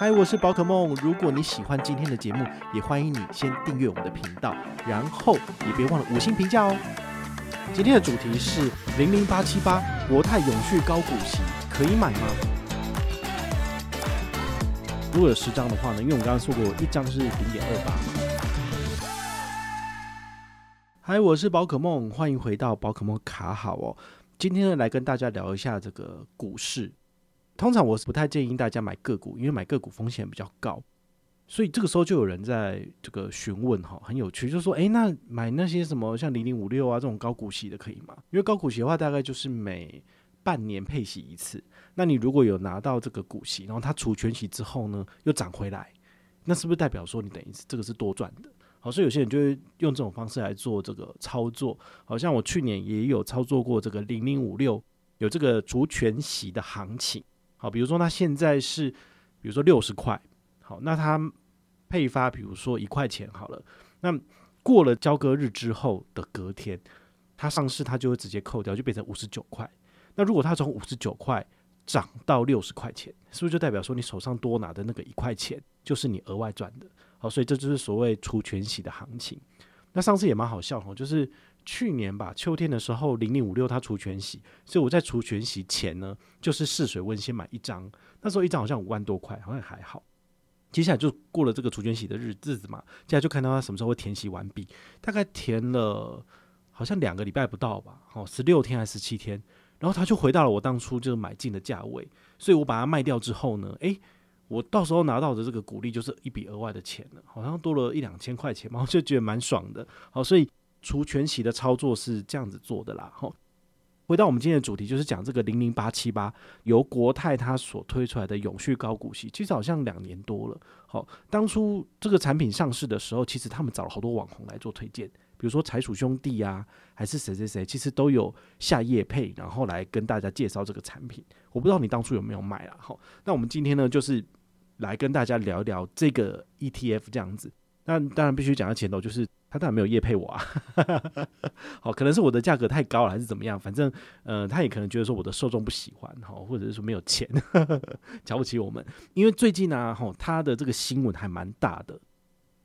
嗨，我是宝可梦。如果你喜欢今天的节目，也欢迎你先订阅我们的频道，然后也别忘了五星评价哦。今天的主题是零零八七八国泰永续高股息可以买吗？如果有十张的话呢？因为我们刚刚说过，一张是零点二八。嗨，我是宝可梦，欢迎回到宝可梦卡好哦。今天呢，来跟大家聊一下这个股市。通常我是不太建议大家买个股，因为买个股风险比较高，所以这个时候就有人在这个询问哈，很有趣，就说，诶，那买那些什么像零零五六啊这种高股息的可以吗？因为高股息的话，大概就是每半年配息一次。那你如果有拿到这个股息，然后它除权息之后呢，又涨回来，那是不是代表说你等于这个是多赚的？好，所以有些人就会用这种方式来做这个操作。好像我去年也有操作过这个零零五六，有这个除权息的行情。好，比如说它现在是，比如说六十块，好，那它配发，比如说一块钱好了，那过了交割日之后的隔天，它上市它就会直接扣掉，就变成五十九块。那如果它从五十九块涨到六十块钱，是不是就代表说你手上多拿的那个一块钱就是你额外赚的？好，所以这就是所谓除权息的行情。那上次也蛮好笑哈，就是。去年吧，秋天的时候，零零五六它除全息，所以我在除全息前呢，就是试水温先买一张，那时候一张好像五万多块，好像还好。接下来就过了这个除全息的日日子嘛，接下来就看到它什么时候会填息完毕，大概填了好像两个礼拜不到吧，哦，十六天还是十七天，然后它就回到了我当初就是买进的价位，所以我把它卖掉之后呢，诶，我到时候拿到的这个股利就是一笔额外的钱了，好像多了一两千块钱嘛，我就觉得蛮爽的，好，所以。除权息的操作是这样子做的啦。好，回到我们今天的主题，就是讲这个零零八七八由国泰它所推出来的永续高股息，其实好像两年多了。好，当初这个产品上市的时候，其实他们找了好多网红来做推荐，比如说财鼠兄弟啊，还是谁谁谁，其实都有下业配，然后来跟大家介绍这个产品。我不知道你当初有没有买啦。好，那我们今天呢，就是来跟大家聊一聊这个 ETF 这样子。那当然必须讲到前头，就是。他当然没有业配我啊，好，可能是我的价格太高了，还是怎么样？反正，呃，他也可能觉得说我的受众不喜欢，哈，或者是说没有钱，瞧不起我们。因为最近呢，哈，他的这个新闻还蛮大的，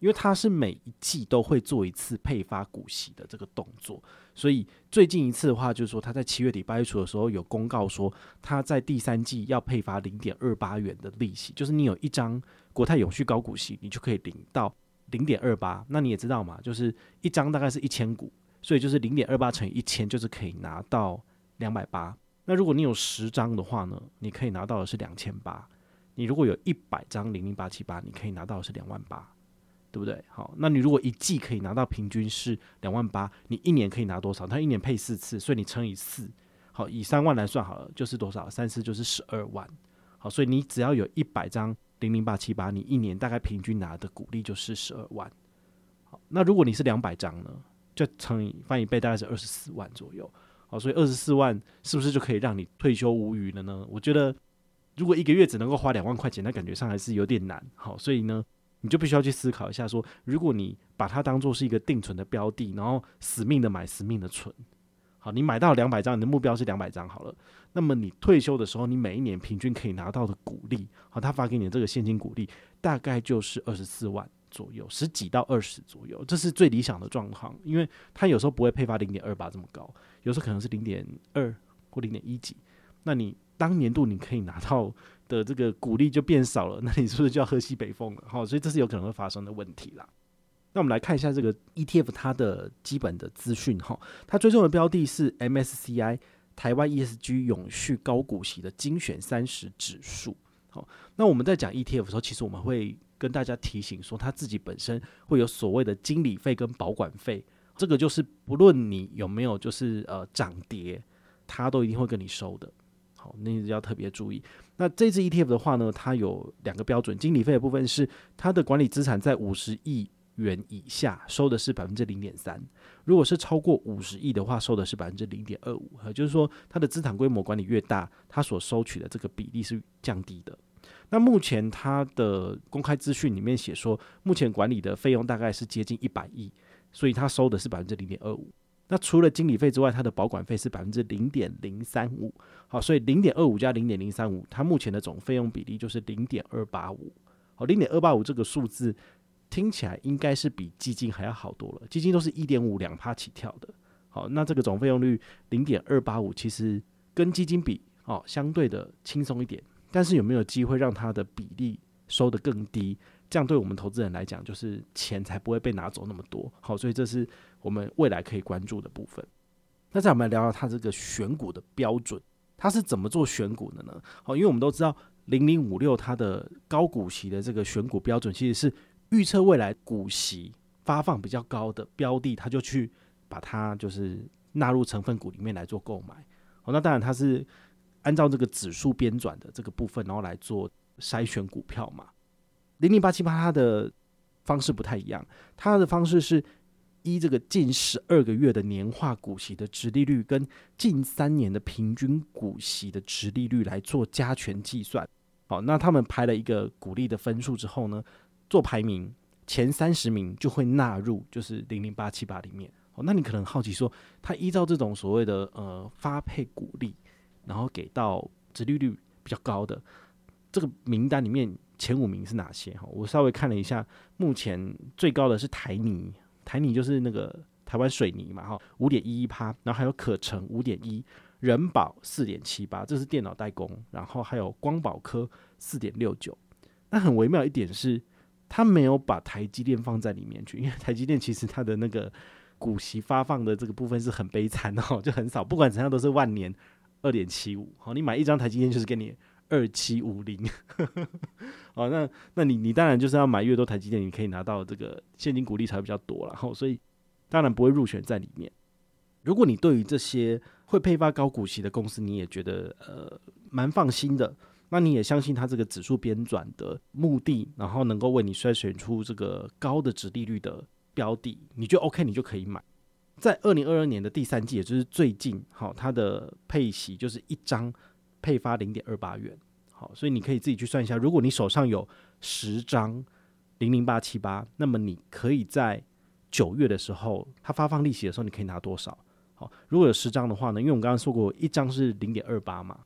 因为他是每一季都会做一次配发股息的这个动作，所以最近一次的话，就是说他在七月底八月初的时候有公告说，他在第三季要配发零点二八元的利息，就是你有一张国泰永续高股息，你就可以领到。零点二八，那你也知道嘛，就是一张大概是一千股，所以就是零点二八乘以一千，就是可以拿到两百八。那如果你有十张的话呢，你可以拿到的是两千八。你如果有一百张零零八七八，你可以拿到的是两万八，对不对？好，那你如果一季可以拿到平均是两万八，你一年可以拿多少？它一年配四次，所以你乘以四，好，以三万来算好了，就是多少？三次就是十二万。好，所以你只要有一百张。零零八七八，你一年大概平均拿的股利就是十二万。好，那如果你是两百张呢，就乘以翻一倍，大概是二十四万左右。好，所以二十四万是不是就可以让你退休无余了呢？我觉得，如果一个月只能够花两万块钱，那感觉上还是有点难。好，所以呢，你就必须要去思考一下，说如果你把它当做是一个定存的标的，然后死命的买，死命的存。好，你买到两百张，你的目标是两百张好了。那么你退休的时候，你每一年平均可以拿到的股利，好，他发给你的这个现金股利大概就是二十四万左右，十几到二十左右，这是最理想的状况。因为他有时候不会配发零点二八这么高，有时候可能是零点二或零点一几。那你当年度你可以拿到的这个股利就变少了，那你是不是就要喝西北风了？好，所以这是有可能会发生的问题啦。那我们来看一下这个 ETF 它的基本的资讯哈，它追踪的标的是 MSCI 台湾 ESG 永续高股息的精选三十指数。好，那我们在讲 ETF 的时候，其实我们会跟大家提醒说，它自己本身会有所谓的经理费跟保管费，这个就是不论你有没有就是呃涨跌，它都一定会跟你收的。好，那要特别注意。那这支 ETF 的话呢，它有两个标准，经理费的部分是它的管理资产在五十亿元以下，收的是百分之零点三；如果是超过五十亿的话，收的是百分之零点二五。也就是说，它的资产规模管理越大，它所收取的这个比例是降低的。那目前它的公开资讯里面写说，目前管理的费用大概是接近一百亿，所以它收的是百分之零点二五。那除了经理费之外，它的保管费是百分之零点零三五，好，所以零点二五加零点零三五，它目前的总费用比例就是零点二八五，好，零点二八五这个数字听起来应该是比基金还要好多了，基金都是一点五两趴起跳的，好，那这个总费用率零点二八五，其实跟基金比，哦，相对的轻松一点，但是有没有机会让它的比例收得更低？这样对我们投资人来讲，就是钱才不会被拿走那么多。好，所以这是我们未来可以关注的部分。那再我们来聊聊它这个选股的标准，它是怎么做选股的呢？好，因为我们都知道零零五六它的高股息的这个选股标准，其实是预测未来股息发放比较高的标的，他就去把它就是纳入成分股里面来做购买。好，那当然它是按照这个指数编转的这个部分，然后来做筛选股票嘛。零零八七八，它的方式不太一样，它的方式是依这个近十二个月的年化股息的殖利率跟近三年的平均股息的殖利率来做加权计算。好，那他们排了一个股利的分数之后呢，做排名，前三十名就会纳入就是零零八七八里面。哦，那你可能好奇说，他依照这种所谓的呃发配股利，然后给到殖利率比较高的这个名单里面。前五名是哪些？哈，我稍微看了一下，目前最高的是台泥，台泥就是那个台湾水泥嘛，哈，五点一一趴，然后还有可成五点一，人保四点七八，这是电脑代工，然后还有光宝科四点六九。那很微妙一点是，他没有把台积电放在里面去，因为台积电其实它的那个股息发放的这个部分是很悲惨的，哈，就很少，不管怎样都是万年二点七五，好，你买一张台积电就是给你。二七五零，哦，那那你你当然就是要买越多台积电，你可以拿到这个现金股利才会比较多了，然后所以当然不会入选在里面。如果你对于这些会配发高股息的公司，你也觉得呃蛮放心的，那你也相信它这个指数编转的目的，然后能够为你筛选出这个高的殖利率的标的，你就 OK，你就可以买。在二零二二年的第三季，也就是最近，好，它的配息就是一张。配发零点二八元，好，所以你可以自己去算一下，如果你手上有十张零零八七八，那么你可以在九月的时候，它发放利息的时候，你可以拿多少？好，如果有十张的话呢，因为我刚刚说过，一张是零点二八嘛，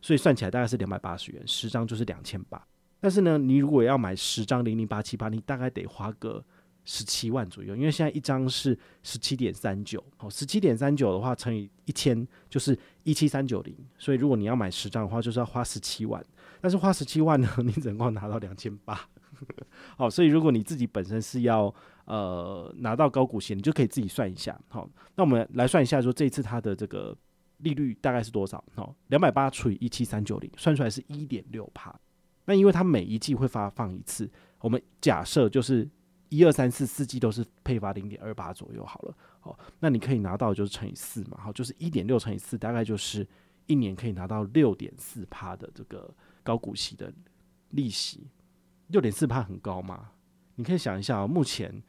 所以算起来大概是两百八十元，十张就是两千八。但是呢，你如果要买十张零零八七八，你大概得花个。十七万左右，因为现在一张是十七点三九，好，十七点三九的话乘以一千就是一七三九零，所以如果你要买十张的话，就是要花十七万。但是花十七万呢，你只能够拿到两千八，好，所以如果你自己本身是要呃拿到高股息，你就可以自己算一下，好，那我们来算一下，说这一次它的这个利率大概是多少？哦，两百八除以一七三九零，算出来是一点六趴。那因为它每一季会发放一次，我们假设就是。一二三四四季都是配发零点二八左右好了，好，那你可以拿到就是乘以四嘛，好，就是一点六乘以四，大概就是一年可以拿到六点四趴的这个高股息的利息，六点四趴很高吗？你可以想一下哦，目前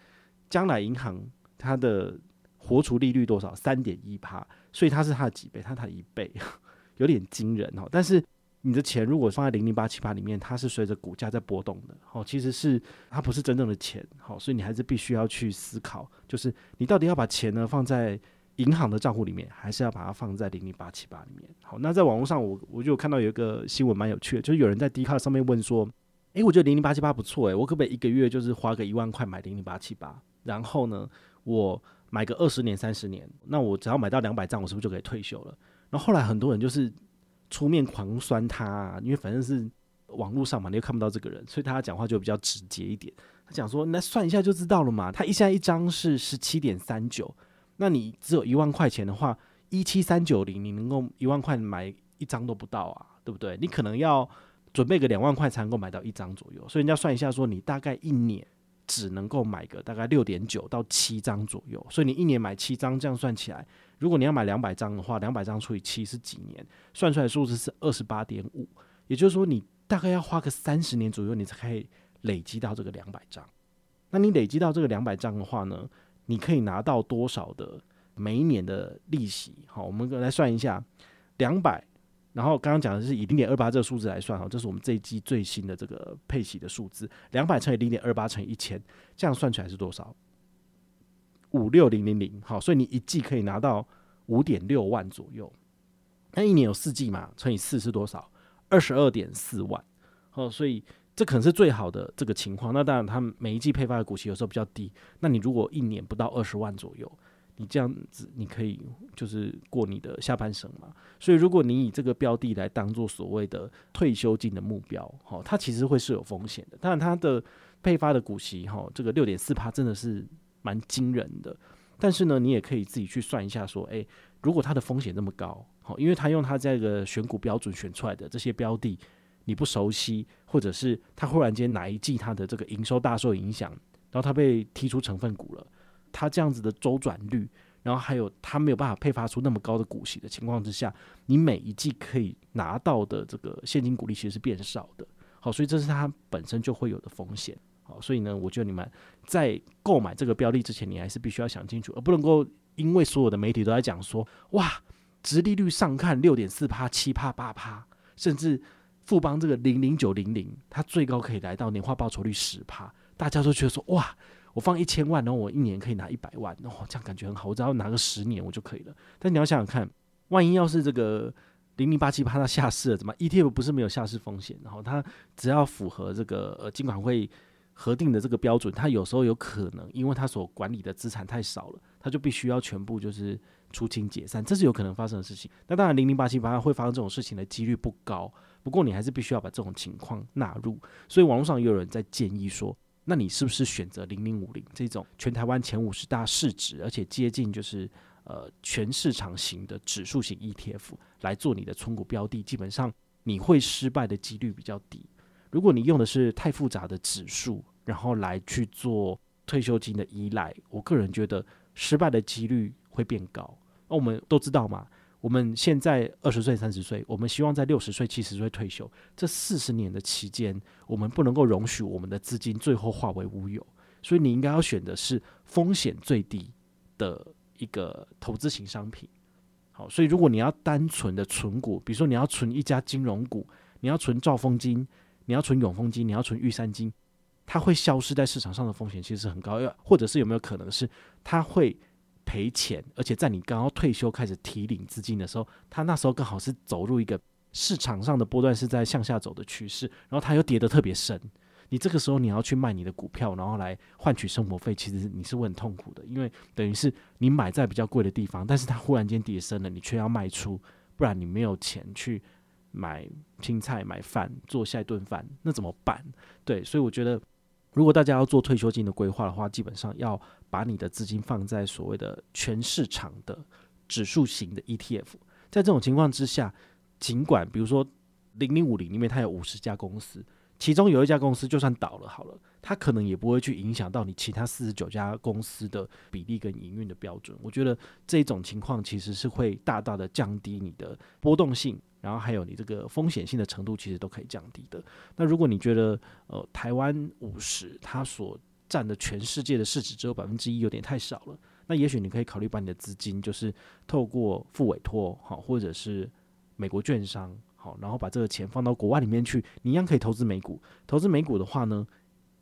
将来银行它的活储利率多少？三点一趴，所以它是它的几倍？它它一倍，有点惊人哦，但是。你的钱如果放在零零八七八里面，它是随着股价在波动的，好，其实是它不是真正的钱，好，所以你还是必须要去思考，就是你到底要把钱呢放在银行的账户里面，还是要把它放在零零八七八里面？好，那在网络上我我就看到有一个新闻蛮有趣的，就是有人在 Dcard 上面问说，诶、我觉得零零八七八不错，诶，我可不可以一个月就是花个一万块买零零八七八，然后呢，我买个二十年、三十年，那我只要买到两百张，我是不是就可以退休了？然后后来很多人就是。出面狂酸他，啊，因为反正是网络上嘛，你又看不到这个人，所以他讲话就比较直接一点。他讲说：“那算一下就知道了嘛。他一下一张是十七点三九，那你只有一万块钱的话，一七三九零，你能够一万块买一张都不到啊，对不对？你可能要准备个两万块才能够买到一张左右。所以人家算一下说，你大概一年只能够买个大概六点九到七张左右，所以你一年买七张，这样算起来，如果你要买两百张的话，两百张除以七是几年？算出来数字是二十八点五，也就是说你大概要花个三十年左右，你才可以累积到这个两百张。那你累积到这个两百张的话呢，你可以拿到多少的每一年的利息？好，我们来算一下，两百。然后刚刚讲的是以零点二八这个数字来算哈，这是我们这一季最新的这个配息的数字，两百乘以零点二八乘以一千，这样算出来是多少？五六零零零，好，所以你一季可以拿到五点六万左右。那一年有四季嘛，乘以四是多少？二十二点四万。好，所以这可能是最好的这个情况。那当然，他们每一季配发的股息有时候比较低。那你如果一年不到二十万左右。你这样子，你可以就是过你的下半生嘛。所以，如果你以这个标的来当做所谓的退休金的目标，哈，它其实会是有风险的。当然，它的配发的股息，哈，这个六点四趴真的是蛮惊人的。但是呢，你也可以自己去算一下，说，诶，如果它的风险这么高，好，因为它用它这个选股标准选出来的这些标的，你不熟悉，或者是它忽然间哪一季它的这个营收大受影响，然后它被踢出成分股了。它这样子的周转率，然后还有它没有办法配发出那么高的股息的情况之下，你每一季可以拿到的这个现金股利其实是变少的。好，所以这是它本身就会有的风险。好，所以呢，我觉得你们在购买这个标的之前，你还是必须要想清楚，而不能够因为所有的媒体都在讲说，哇，殖利率上看六点四趴、七趴、八趴，甚至富邦这个零零九零零，它最高可以来到年化报酬率十趴，大家都觉得说，哇。我放一千万，然后我一年可以拿一百万，哦，这样感觉很好。我只要拿个十年，我就可以了。但你要想想看，万一要是这个零零八七八它下市了，怎么？ETF 不是没有下市风险，然后它只要符合这个呃金管会核定的这个标准，它有时候有可能，因为它所管理的资产太少了，它就必须要全部就是出清解散，这是有可能发生的事情。那当然，零零八七八会发生这种事情的几率不高，不过你还是必须要把这种情况纳入。所以网络上也有人在建议说。那你是不是选择零零五零这种全台湾前五十大市值，而且接近就是呃全市场型的指数型 ETF 来做你的存股标的？基本上你会失败的几率比较低。如果你用的是太复杂的指数，然后来去做退休金的依赖，我个人觉得失败的几率会变高。那我们都知道嘛。我们现在二十岁、三十岁，我们希望在六十岁、七十岁退休。这四十年的期间，我们不能够容许我们的资金最后化为乌有。所以，你应该要选的是风险最低的一个投资型商品。好，所以如果你要单纯的存股，比如说你要存一家金融股，你要存兆丰金，你要存永丰金，你要存玉山金，它会消失在市场上的风险其实很高。或者是有没有可能是它会？赔钱，而且在你刚刚退休开始提领资金的时候，他那时候刚好是走入一个市场上的波段是在向下走的趋势，然后他又跌得特别深。你这个时候你要去卖你的股票，然后来换取生活费，其实你是会很痛苦的，因为等于是你买在比较贵的地方，但是它忽然间跌深了，你却要卖出，不然你没有钱去买青菜、买饭做下一顿饭，那怎么办？对，所以我觉得。如果大家要做退休金的规划的话，基本上要把你的资金放在所谓的全市场的指数型的 ETF。在这种情况之下，尽管比如说零零五零里面它有五十家公司，其中有一家公司就算倒了好了，它可能也不会去影响到你其他四十九家公司的比例跟营运的标准。我觉得这种情况其实是会大大的降低你的波动性。然后还有你这个风险性的程度，其实都可以降低的。那如果你觉得呃台湾五十它所占的全世界的市值只有百分之一，有点太少了，那也许你可以考虑把你的资金就是透过复委托好，或者是美国券商好，然后把这个钱放到国外里面去，你一样可以投资美股。投资美股的话呢，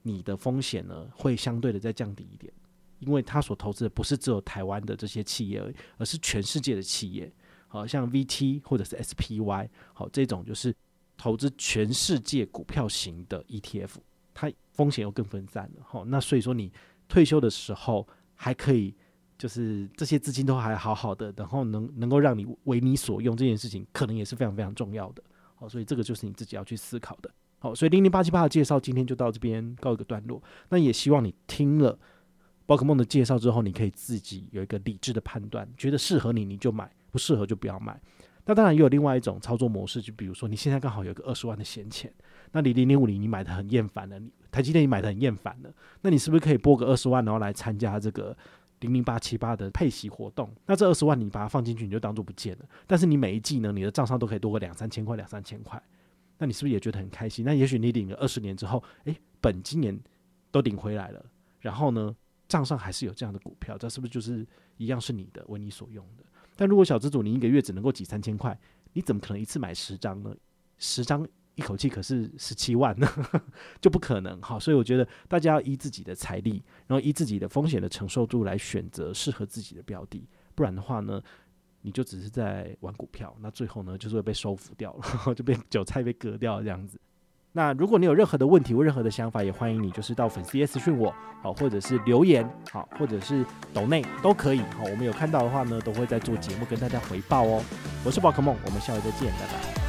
你的风险呢会相对的再降低一点，因为它所投资的不是只有台湾的这些企业而已，而是全世界的企业。好像 VT 或者是 SPY，好，这种就是投资全世界股票型的 ETF，它风险又更分散了。好，那所以说你退休的时候还可以，就是这些资金都还好好的，然后能能够让你为你所用，这件事情可能也是非常非常重要的。好，所以这个就是你自己要去思考的。好，所以零零八七八的介绍今天就到这边告一个段落。那也希望你听了宝可梦的介绍之后，你可以自己有一个理智的判断，觉得适合你你就买。不适合就不要买。那当然也有另外一种操作模式，就比如说你现在刚好有个二十万的闲钱，那你零零五零你买的很厌烦了，你台积电你买的很厌烦了，那你是不是可以拨个二十万，然后来参加这个零零八七八的配息活动？那这二十万你把它放进去，你就当做不见了。但是你每一季呢，你的账上都可以多个两三千块，两三千块，那你是不是也觉得很开心？那也许你领了二十年之后，诶，本今年都领回来了，然后呢，账上还是有这样的股票，这是不是就是一样是你的，为你所用的？但如果小资主你一个月只能够挤三千块，你怎么可能一次买十张呢？十张一口气可是十七万呢，就不可能。好，所以我觉得大家要依自己的财力，然后依自己的风险的承受度来选择适合自己的标的，不然的话呢，你就只是在玩股票，那最后呢就是会被收服掉了，就被韭菜被割掉这样子。那如果你有任何的问题或任何的想法，也欢迎你就是到粉丝页私讯我，好，或者是留言，好，或者是抖内都可以，好，我们有看到的话呢，都会在做节目跟大家回报哦。我是宝可梦，我们下回再见，拜拜。